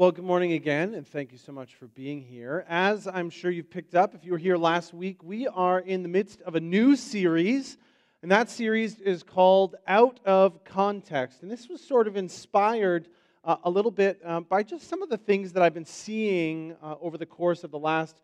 Well, good morning again, and thank you so much for being here. As I'm sure you've picked up, if you were here last week, we are in the midst of a new series, and that series is called Out of Context. And this was sort of inspired uh, a little bit um, by just some of the things that I've been seeing uh, over the course of the last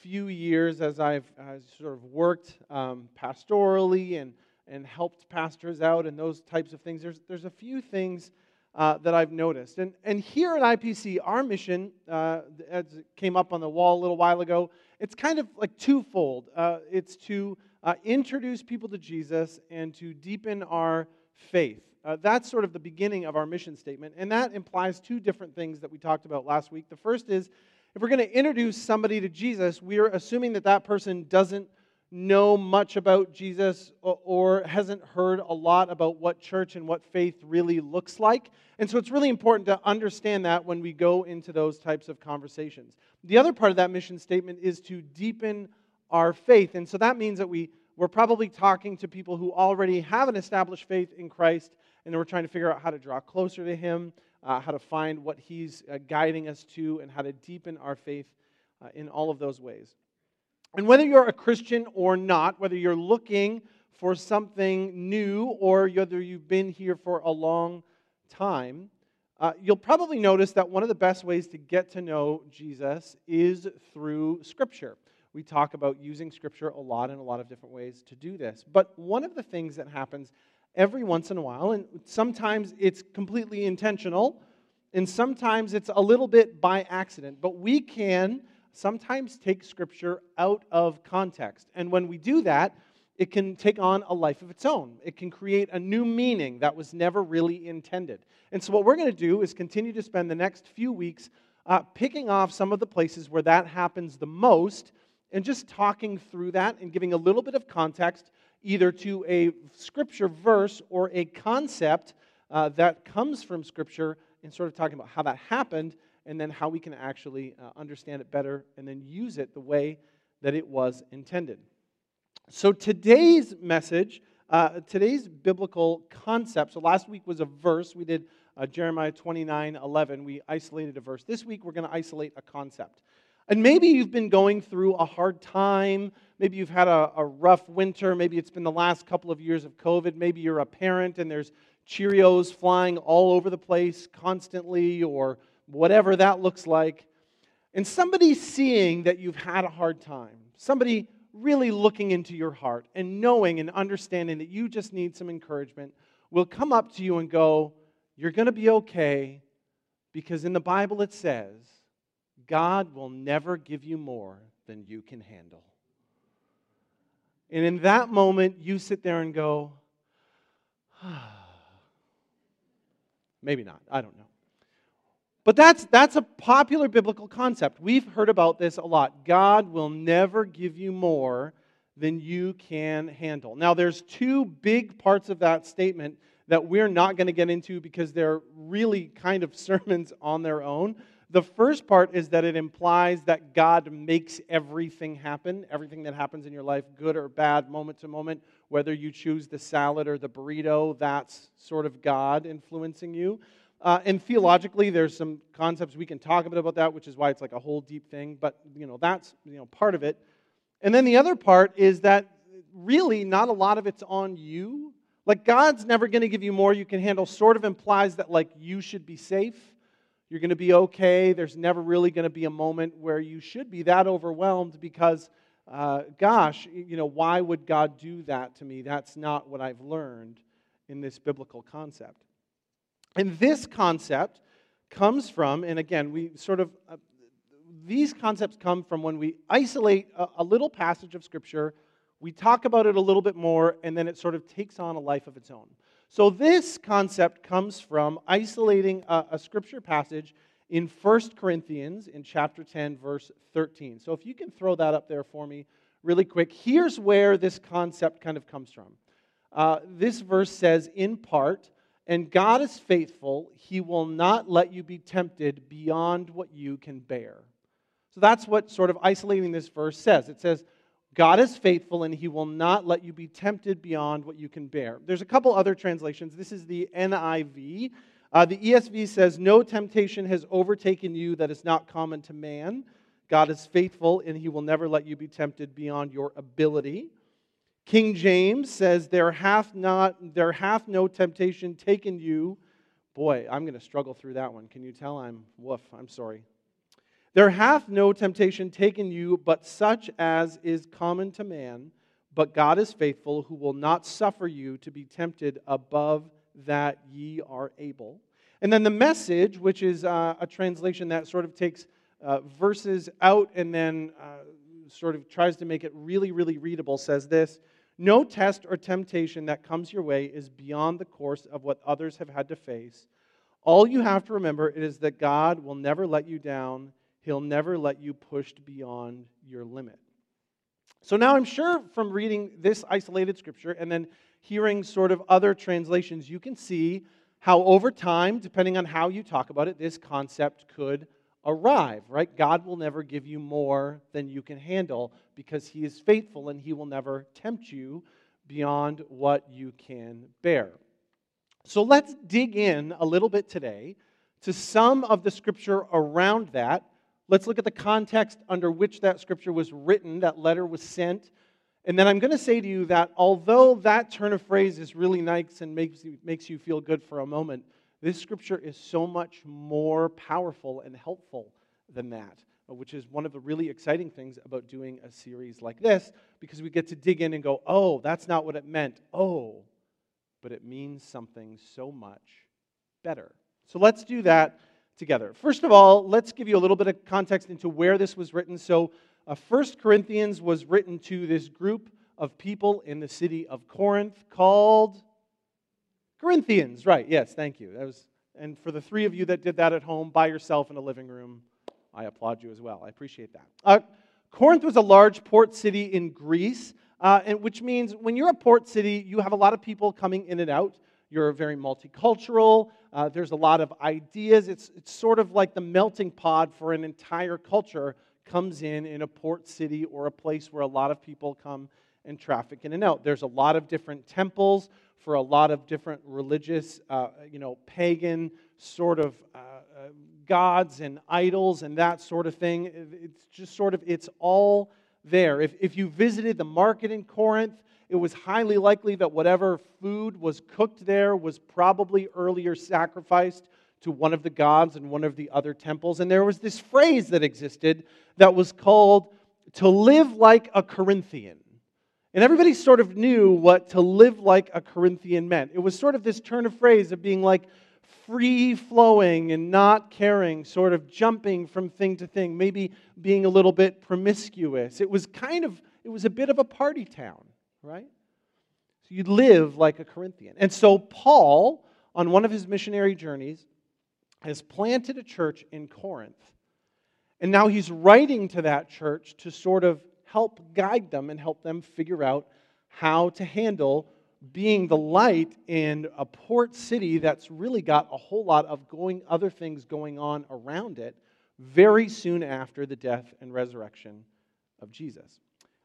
few years as I've sort of worked um, pastorally and, and helped pastors out and those types of things. There's, there's a few things uh, that I've noticed. And, and here at IPC, our mission, uh, as it came up on the wall a little while ago, it's kind of like twofold. Uh, it's to uh, introduce people to Jesus and to deepen our faith. Uh, that's sort of the beginning of our mission statement. And that implies two different things that we talked about last week. The first is if we're going to introduce somebody to Jesus, we are assuming that that person doesn't know much about Jesus or hasn't heard a lot about what church and what faith really looks like. And so it's really important to understand that when we go into those types of conversations. The other part of that mission statement is to deepen our faith. And so that means that we, we're probably talking to people who already have an established faith in Christ, and we're trying to figure out how to draw closer to Him, uh, how to find what He's uh, guiding us to, and how to deepen our faith uh, in all of those ways. And whether you're a Christian or not, whether you're looking for something new or whether you've been here for a long time, uh, you'll probably notice that one of the best ways to get to know Jesus is through Scripture. We talk about using Scripture a lot in a lot of different ways to do this. But one of the things that happens every once in a while, and sometimes it's completely intentional, and sometimes it's a little bit by accident, but we can sometimes take Scripture out of context. And when we do that, it can take on a life of its own. It can create a new meaning that was never really intended. And so, what we're going to do is continue to spend the next few weeks uh, picking off some of the places where that happens the most and just talking through that and giving a little bit of context either to a scripture verse or a concept uh, that comes from scripture and sort of talking about how that happened and then how we can actually uh, understand it better and then use it the way that it was intended. So today's message, uh, today's biblical concept, so last week was a verse. We did uh, Jeremiah 29 11. We isolated a verse. This week we're going to isolate a concept. And maybe you've been going through a hard time. Maybe you've had a, a, rough winter. Maybe it's been the last couple of years of COVID. Maybe you're a parent and there's Cheerios flying all over the place constantly, or whatever that looks like, and somebody seeing that you've had a hard time, somebody really looking into your heart and knowing and understanding that you just need some encouragement, will come up to you and go, You're going to be okay because in the Bible it says, God will never give you more than you can handle. And in that moment, you sit there and go, Maybe not. I don't know. But that's, that's a popular biblical concept. We've heard about this a lot. God will never give you more than you can handle. Now, there's two big parts of that statement that we're not going to get into because they're really kind of sermons on their own. The first part is that it implies that God makes everything happen, everything that happens in your life, good or bad, moment to moment, whether you choose the salad or the burrito, that's sort of God influencing you. Uh, and theologically, there's some concepts we can talk a bit about that, which is why it's like a whole deep thing. But you know, that's you know part of it. And then the other part is that really not a lot of it's on you. Like God's never going to give you more you can handle. Sort of implies that like you should be safe. You're going to be okay. There's never really going to be a moment where you should be that overwhelmed because, uh, gosh, you know, why would God do that to me? That's not what I've learned in this biblical concept. And this concept comes from, and again, we sort of, uh, these concepts come from when we isolate a, a, little passage of Scripture, we talk about it a little bit more, and then it sort of takes on a life of its own. So this concept comes from isolating a, a Scripture passage in 1 Corinthians in chapter 10, verse 13. So if you can throw that up there for me really quick, here's where this concept kind of comes from. Uh, this verse says, in part, and God is faithful. He will not let you be tempted beyond what you can bear. So that's what sort of isolating this verse says. It says, God is faithful and he will not let you be tempted beyond what you can bear. There's a couple other translations. This is the NIV. Uh, the ESV says, No temptation has overtaken you that is not common to man. God is faithful, and he will never let you be tempted beyond your ability. King James says, There hath, not, there hath no temptation taken you. Boy, I'm going to struggle through that one. Can you tell I'm woof? I'm sorry. There hath no temptation taken you, but such as is common to man. But God is faithful, who will not suffer you to be tempted above that ye are able. And then the message, which is uh, a translation that sort of takes uh, verses out and then uh, sort of tries to make it really, really readable, says this No test or temptation that comes your way is beyond the course of what others have had to face. All you have to remember is that God will never let you down, He'll never let you pushed beyond your limit. So now I'm sure from reading this isolated scripture and then hearing sort of other translations, you can see how over time, depending on how you talk about it, this concept could arrive, right? God will never give you more than you can handle because He is faithful and He will never tempt you beyond what you can bear. So let's dig in a little bit today to some of the scripture around that. Let's look at the context under which that scripture was written, that letter was sent, and then I'm going to say to you that although that turn of phrase is really nice and makes you, makes you feel good for a moment, this scripture is so much more powerful and helpful than that, which is one of the really exciting things about doing a series like this, because we get to dig in and go, oh, that's not what it meant. Oh, but it means something so much better. So let's do that together. First of all, let's give you a little bit of context into where this was written. So, uh, 1 Corinthians was written to this group of people in the city of Corinth called Corinthians. Right, yes, thank you. That was, and for the three of you that did that at home by yourself in a living room, I applaud you as well. I appreciate that. Uh, Corinth was a large port city in Greece, uh, and, which means when you're a port city, you have a lot of people coming in and out. You're very multicultural. Uh, there's a lot of ideas. It's, it's sort of like the melting pot for an entire culture comes in in a port city or a place where a lot of people come and traffic in and out. There's a lot of different temples for a lot of different religious, uh, you know, pagan sort of uh, uh, gods and idols and that sort of thing. It's just sort of, it's all there. If, if you visited the market in Corinth, it was highly likely that whatever food was cooked there was probably earlier sacrificed to one of the gods in one of the other temples. And there was this phrase that existed that was called to live like a Corinthian. And everybody sort of knew what to live like a Corinthian meant. It was sort of this turn of phrase of being like free flowing and not caring, sort of jumping from thing to thing, maybe being a little bit promiscuous. It was kind of, it was a bit of a party town, right? So you'd live like a Corinthian. And so Paul, on one of his missionary journeys, has planted a church in Corinth. And now he's writing to that church to sort of help guide them and help them figure out how to handle being the light in a port city that's really got a whole lot of going other things going on around it very soon after the death and resurrection of Jesus.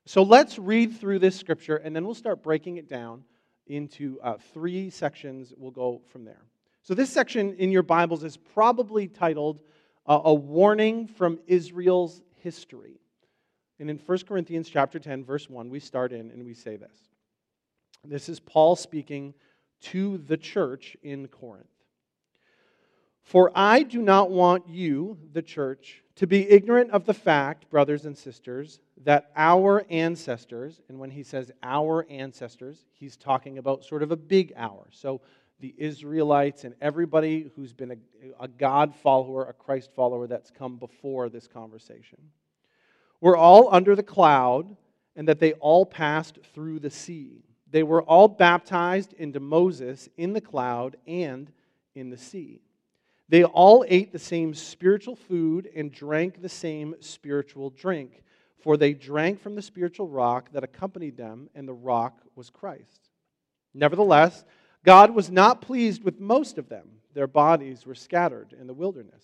So let's read through this scripture and then we'll start breaking it down into uh, three sections. We'll go from there. So, this section in your Bibles is probably titled uh, A Warning from Israel's History. And in 1 Corinthians chapter 10, verse 1, we start in and we say this. This is Paul speaking to the church in Corinth. For I do not want you, the church, to be ignorant of the fact, brothers and sisters, that our ancestors, and when he says our ancestors, he's talking about sort of a big hour. So the Israelites and everybody who's been a, a God follower, a Christ follower that's come before this conversation. We're all under the cloud, and that they all passed through the sea. They were all baptized into Moses in the cloud and in the sea. They all ate the same spiritual food and drank the same spiritual drink, for they drank from the spiritual rock that accompanied them, and the rock was Christ. Nevertheless, God was not pleased with most of them. Their bodies were scattered in the wilderness.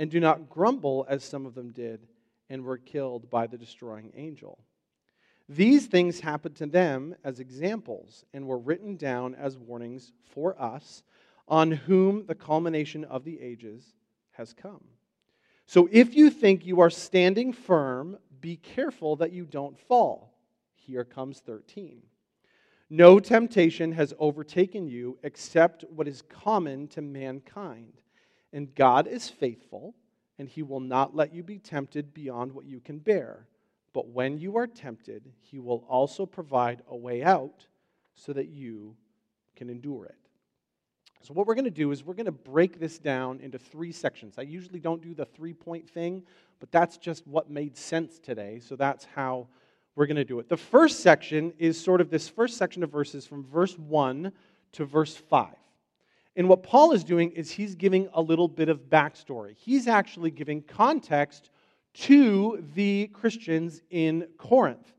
And do not grumble, as some of them did, and were killed by the destroying angel. These things happened to them as examples and were written down as warnings for us, on whom the culmination of the ages has come. So if you think you are standing firm, be careful that you don't fall. Here comes 13. No temptation has overtaken you except what is common to mankind. And God is faithful, and he will not let you be tempted beyond what you can bear. But when you are tempted, he will also provide a way out so that you can endure it. So, what we're going to do is we're going to break this down into three sections. I usually don't do the three point thing, but that's just what made sense today. So, that's how we're going to do it. The first section is sort of this first section of verses from verse 1 to verse 5. And what Paul is doing is he's giving a little bit of backstory. He's actually giving context to the Christians in Corinth.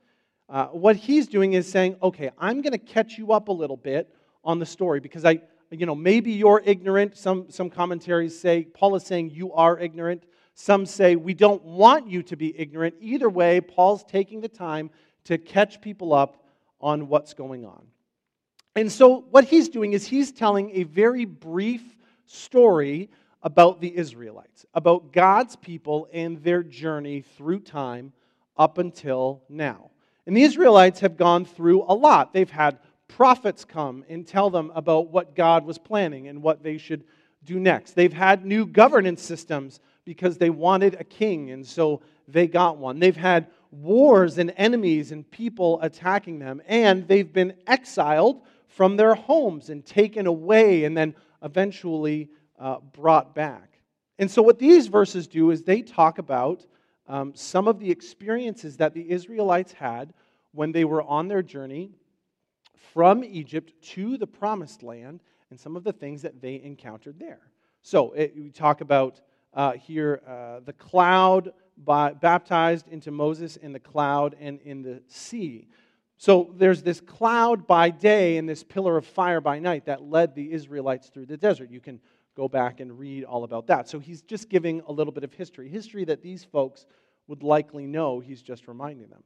Uh, what he's doing is saying, okay, I'm going to catch you up a little bit on the story because I, you know, maybe you're ignorant. Some, some commentaries say, Paul is saying you are ignorant. Some say we don't want you to be ignorant. Either way, Paul's taking the time to catch people up on what's going on. And so, what he's doing is he's telling a very brief story about the Israelites, about God's people and their journey through time up until now. And the Israelites have gone through a lot. They've had prophets come and tell them about what God was planning and what they should do next. They've had new governance systems because they wanted a king, and so they got one. They've had wars and enemies and people attacking them, and they've been exiled from their homes and taken away and then eventually uh, brought back. And so, what these verses do is they talk about um, some of the experiences that the Israelites had when they were on their journey from Egypt to the promised land and some of the things that they encountered there. So, it, we talk about uh, here uh, the cloud by, baptized into Moses in the cloud and in the sea. So there's this cloud by day and this pillar of fire by night that led the Israelites through the desert. You can go back and read all about that. So he's just giving a little bit of history, history that these folks would likely know. He's just reminding them.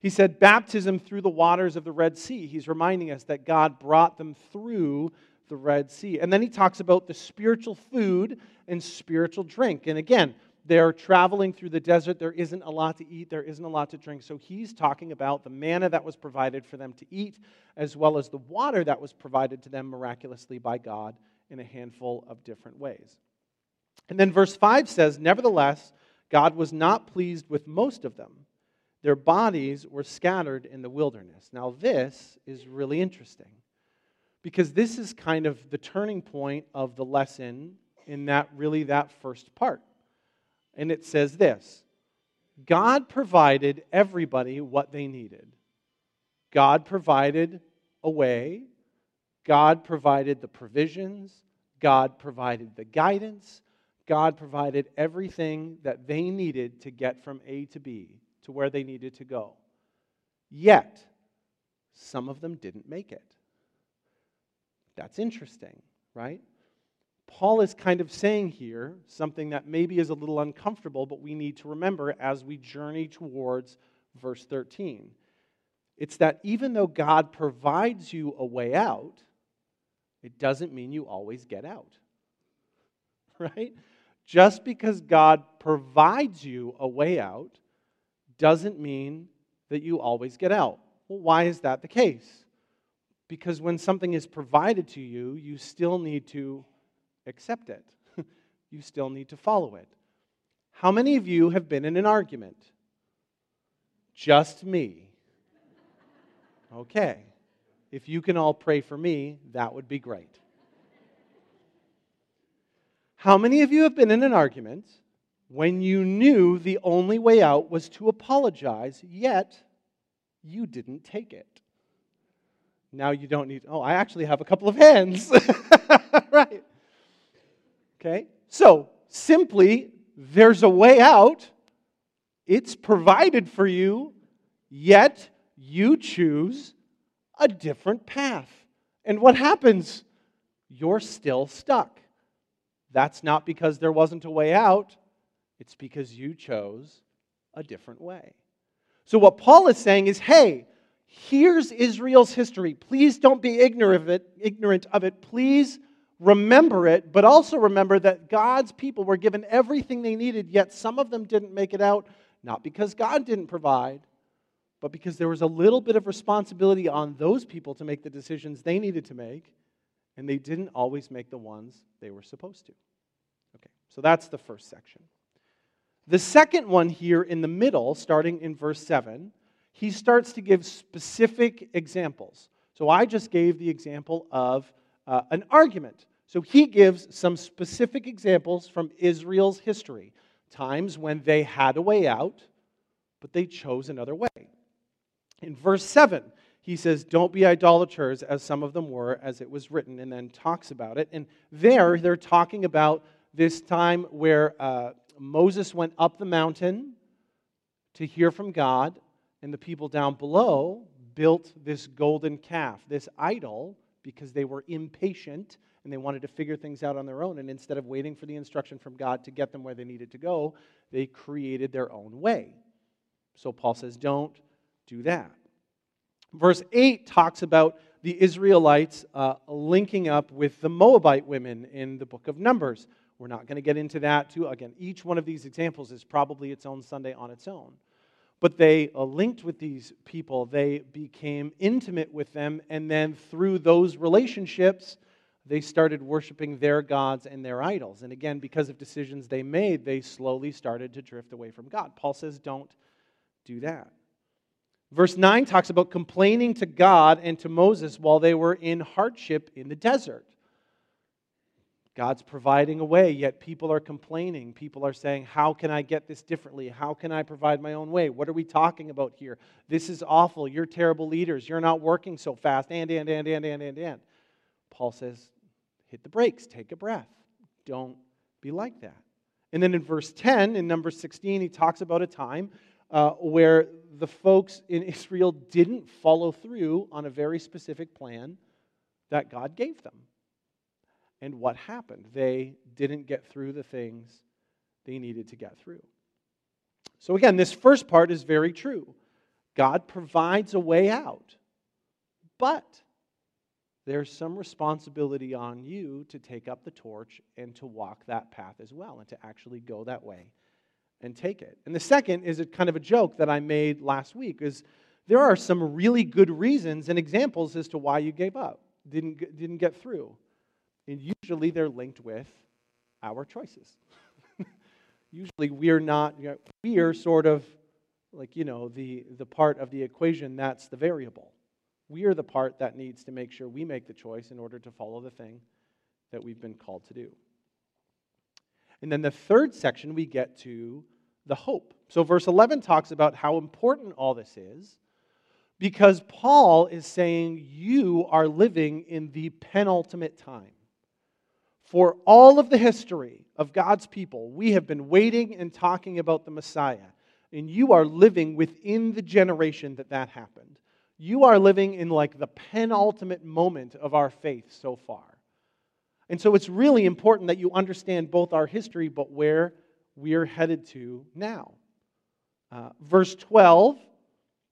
He said, baptism through the waters of the Red Sea. He's reminding us that God brought them through the Red Sea. And then he talks about the spiritual food and spiritual drink. And again, they're traveling through the desert. There isn't a lot to eat, there isn't a lot to drink. So he's talking about the manna that was provided for them to eat, as well as the water that was provided to them miraculously by God in a handful of different ways. And then verse 5 says, Nevertheless, God was not pleased with most of them. Their bodies were scattered in the wilderness. Now, this is really interesting because this is kind of the turning point of the lesson in that really that first part. And it says this God provided everybody what they needed. God provided a way, God provided the provisions, God provided the guidance, God provided everything that they needed to get from A to B to where they needed to go. Yet, some of them didn't make it. That's interesting, right? Paul is kind of saying here something that maybe is a little uncomfortable, but we need to remember as we journey towards verse 13. It's that even though God provides you a way out, it doesn't mean you always get out. Right? Just because God provides you a way out doesn't mean that you always get out. Well, why is that the case? Because when something is provided to you, you still need to accept it. you still need to follow it. How many of you have been in an argument? Just me. Okay. If you can all pray for me, that would be great. How many of you have been in an argument when you knew the only way out was to apologize, yet you didn't take it? Now you don't need, oh, I actually have a couple of hands. right. Okay? So, simply, there's a way out. It's provided for you, yet you choose a different path. And what happens? You're still stuck. That's not because there wasn't a way out, it's because you chose a different way. So, what Paul is saying is hey, here's Israel's history. Please don't be ignorant of it. Ignorant of it. Please remember it, but also remember that God's people were given everything they needed, yet some of them didn't make it out, not because God didn't provide, but because there was a little bit of responsibility on those people to make the decisions they needed to make, and they didn't always make the ones they were supposed to. Okay, so that's the first section. The second one here in the middle, starting in verse 7, he starts to give specific examples. So I just gave the example of uh, an argument. So he gives some specific examples from Israel's history, times when they had a way out, but they chose another way. In verse 7, he says, Don't be idolaters as some of them were, as it was written, and then talks about it. And there, they're talking about this time where uh, Moses went up the mountain to hear from God, and the people down below built this golden calf, this idol, because they were impatient and they wanted to figure things out on their own. And instead of waiting for the instruction from God to get them where they needed to go, they created their own way. So Paul says, Don't do that. Verse 8 talks about the Israelites uh, linking up with the Moabite women in the book of Numbers. We're not going to get into that, too. Again, each one of these examples is probably its own Sunday on its own. But they uh, linked with these people, they became intimate with them, and then through those relationships, they started worshiping their gods and their idols. And again, because of decisions they made, they slowly started to drift away from God. Paul says, don't do that. Verse 9 talks about complaining to God and to Moses while they were in hardship in the desert. God's providing a way, yet people are complaining. People are saying, How can I get this differently? How can I provide my own way? What are we talking about here? This is awful. You're terrible leaders. You're not working so fast. And, and, and, and, and, and, and. Paul says, Hit the brakes, take a breath. Don't be like that. And then in verse 10, in number 16, he talks about a time uh, where the folks in Israel didn't follow through on a very specific plan that God gave them. And what happened? They didn't get through the things they needed to get through. So, again, this first part is very true. God provides a way out, but there's some responsibility on you to take up the torch and to walk that path as well and to actually go that way and take it. And the second is a kind of a joke that I made last week is there are some really good reasons and examples as to why you gave up, didn't, didn't get through. And usually they're linked with our choices. usually we're not, you know, we are sort of like, you know, the, the part of the equation that's the variable. We are the part that needs to make sure we make the choice in order to follow the thing that we've been called to do. And then the third section, we get to the hope. So, verse 11 talks about how important all this is because Paul is saying you are living in the penultimate time. For all of the history of God's people, we have been waiting and talking about the Messiah. And you are living within the generation that that happened. You are living in like the penultimate moment of our faith so far. And so it's really important that you understand both our history, but where we're headed to now. Uh, verse 12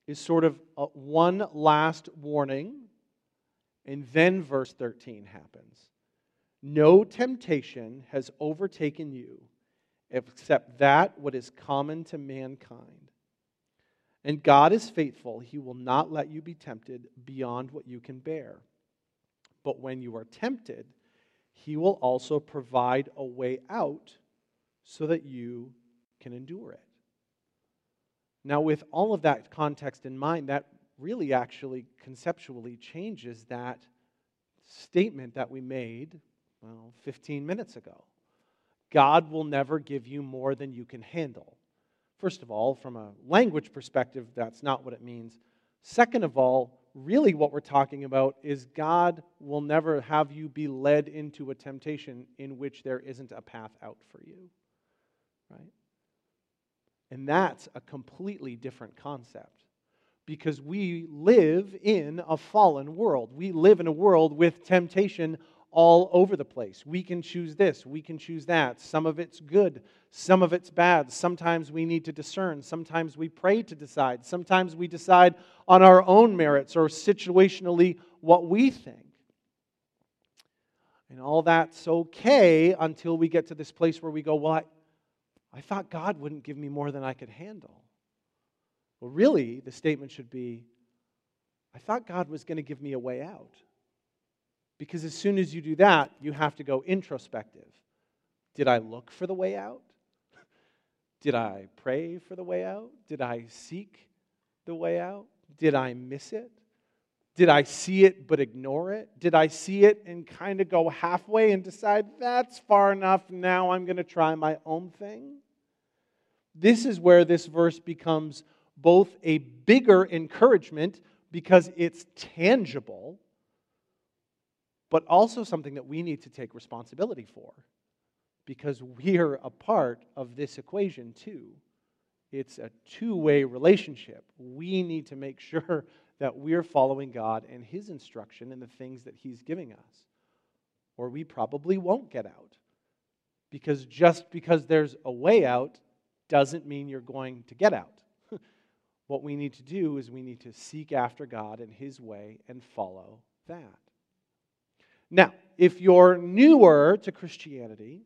is sort of one last warning, and then verse 13 happens. No temptation has overtaken you except that what is common to mankind. And God is faithful. He will not let you be tempted beyond what you can bear. But when you are tempted, He will also provide a way out so that you can endure it. Now, with all of that context in mind, that really actually conceptually changes that statement that we made well, 15 minutes ago. God will never give you more than you can handle. First of all, from a language perspective, that's not what it means. Second of all, really what we're talking about is God will never have you be led into a temptation in which there isn't a path out for you. Right? And that's a completely different concept because we live in a fallen world. We live in a world with temptation all over the place. We can choose this, we can choose that. Some of it's good, some of it's bad. Sometimes we need to discern, sometimes we pray to decide, sometimes we decide on our own merits or situationally what we think. And all that's okay until we get to this place where we go, Well, I, I thought God wouldn't give me more than I could handle. Well, really, the statement should be I thought God was going to give me a way out. Because as soon as you do that, you have to go introspective. Did I look for the way out? Did I pray for the way out? Did I seek the way out? Did I miss it? Did I see it but ignore it? Did I see it and kind of go halfway and decide that's far enough, now I'm going to try my own thing? This is where this verse becomes both a bigger encouragement because it's tangible, but also something that we need to take responsibility for because we're a part of this equation too. It's a two way relationship. We need to make sure that we're following God and His instruction and the things that He's giving us, or we probably won't get out. Because just because there's a way out doesn't mean you're going to get out. what we need to do is we need to seek after God and His way and follow that. Now, if you're newer to Christianity,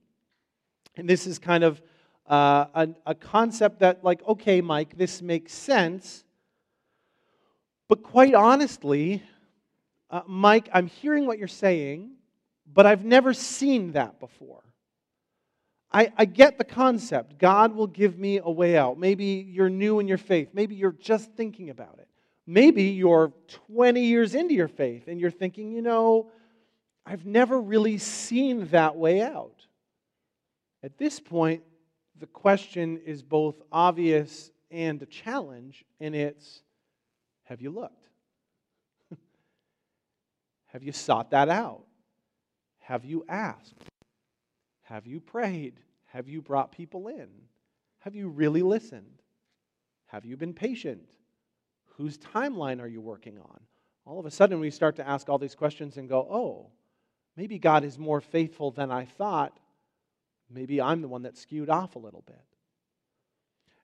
and this is kind of uh, a, a concept that, like, okay, Mike, this makes sense, but quite honestly, uh, Mike, I'm hearing what you're saying, but I've never seen that before. I, I get the concept. God will give me a way out. Maybe you're new in your faith. Maybe you're just thinking about it. Maybe you're 20 years into your faith and you're thinking, you know, I've never really seen that way out. At this point, the question is both obvious and a challenge, and it's have you looked? have you sought that out? Have you asked? Have you prayed? Have you brought people in? Have you really listened? Have you been patient? Whose timeline are you working on? All of a sudden, we start to ask all these questions and go, oh, maybe God is more faithful than I thought. Maybe I'm the one that skewed off a little bit.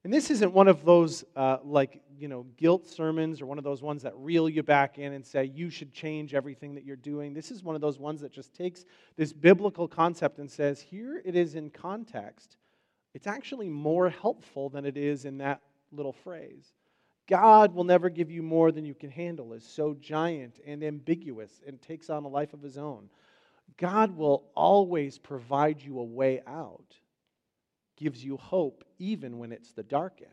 And this isn't one of those uh, like, you know, guilt sermons or one of those ones that reel you back in and say you should change everything that you're doing. This is one of those ones that just takes this biblical concept and says, here it is in context. It's actually more helpful than it is in that little phrase. God will never give you more than you can handle is so giant and ambiguous and takes on a life of his own. God will always provide you a way out gives you hope even when it's the darkest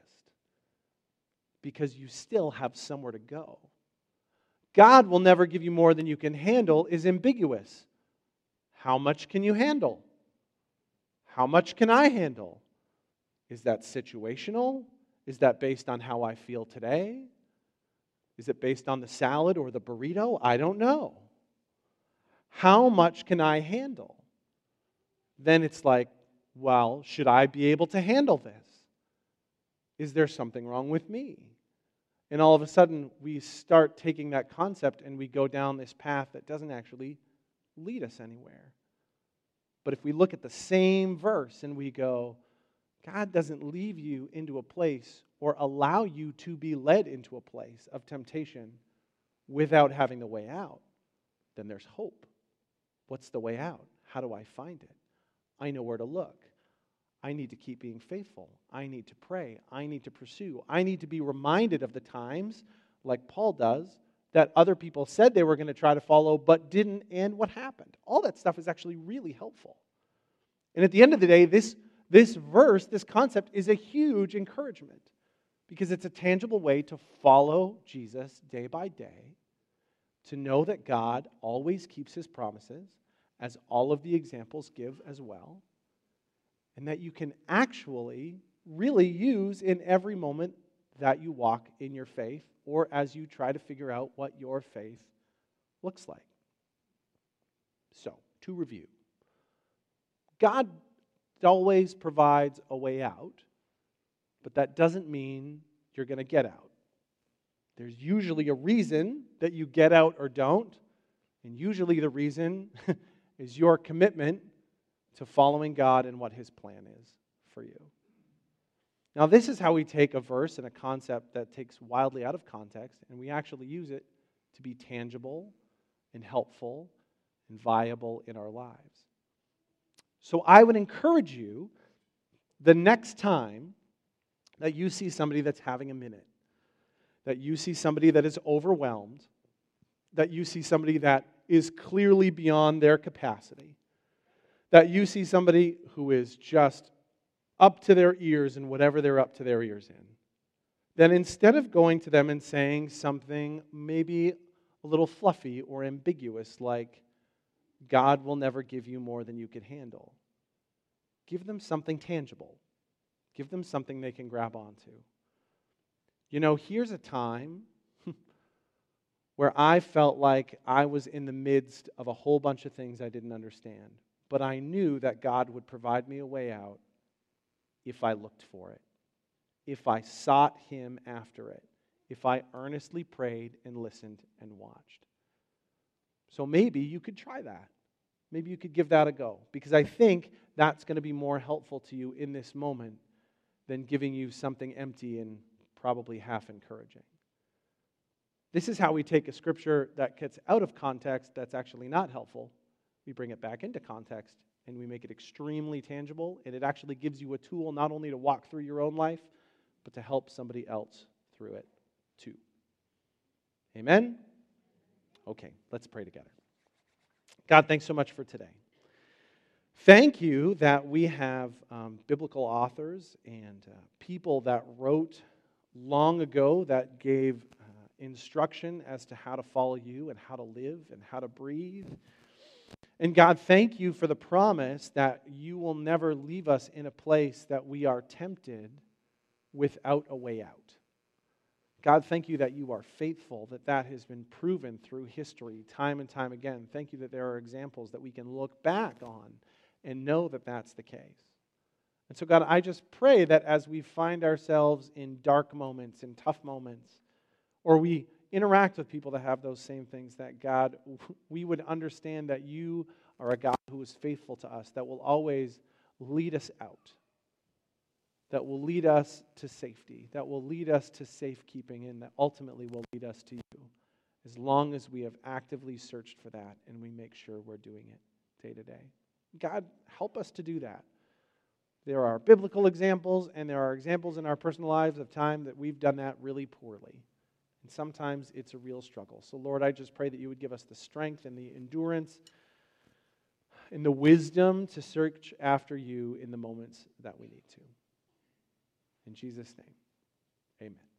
because you still have somewhere to go. God will never give you more than you can handle is ambiguous. How much can you handle? How much can I handle? Is that situational? Is that based on how I feel today? Is it based on the salad or the burrito? I don't know. How much can I handle? Then it's like, well, should I be able to handle this? Is there something wrong with me? And all of a sudden, we start taking that concept and we go down this path that doesn't actually lead us anywhere. But if we look at the same verse and we go, God doesn't leave you into a place or allow you to be led into a place of temptation without having the way out, then there's hope. What's the way out? How do I find it? I know where to look. I need to keep being faithful. I need to pray. I need to pursue. I need to be reminded of the times, like Paul does, that other people said they were going to try to follow but didn't, and what happened. All that stuff is actually really helpful. And at the end of the day, this, this verse, this concept, is a huge encouragement because it's a tangible way to follow Jesus day by day, to know that God always keeps his promises, as all of the examples give as well and that you can actually really use in every moment that you walk in your faith or as you try to figure out what your faith looks like. So, to review God always provides a way out, but that doesn't mean you're going to get out. There's usually a reason that you get out or don't, and usually the reason is your commitment to following God and what His plan is for you. Now, this is how we take a verse and a concept that takes wildly out of context, and we actually use it to be tangible and helpful and viable in our lives. So, I would encourage you the next time that you see somebody that's having a minute, that you see somebody that is overwhelmed, that you see somebody that is clearly beyond their capacity, that you see somebody who is just up to their ears in whatever they're up to their ears in, then instead of going to them and saying something maybe a little fluffy or ambiguous, like, God will never give you more than you can handle, give them something tangible. Give them something they can grab onto. You know, here's a time where I felt like I was in the midst of a whole bunch of things I didn't understand, but I knew that God would provide me a way out if I looked for it, if I sought Him after it, if I earnestly prayed and listened and watched. So maybe you could try that. Maybe you could give that a go because I think that's going to be more helpful to you in this moment than giving you something empty and probably half encouraging. This is how we take a scripture that gets out of context that's actually not helpful. We bring it back into context and we make it extremely tangible, and it actually gives you a tool not only to walk through your own life, but to help somebody else through it too. Amen? Okay, let's pray together. God, thanks so much for today. Thank you that we have um, biblical authors and uh, people that wrote long ago that gave uh, instruction as to how to follow you and how to live and how to breathe. And God, thank you for the promise that you will never leave us in a place that we are tempted without a way out. God, thank you that you are faithful, that that has been proven through history time and time again. Thank you that there are examples that we can look back on and know that that's the case. And so, God, I just pray that as we find ourselves in dark moments, in tough moments, or we interact with people that have those same things, that God, we would understand that you are a God who is faithful to us, that will always lead us out, that will lead us to safety, that will lead us to safekeeping, and that ultimately will lead us to you, as long as we have actively searched for that and we make sure we're doing it day to day. God, help us to do that. There are biblical examples, and there are examples in our personal lives of time that we've done that really poorly. And sometimes it's a real struggle. So, Lord, I just pray that you would give us the strength and the endurance and the wisdom to search after you in the moments that we need to. In Jesus' name, amen.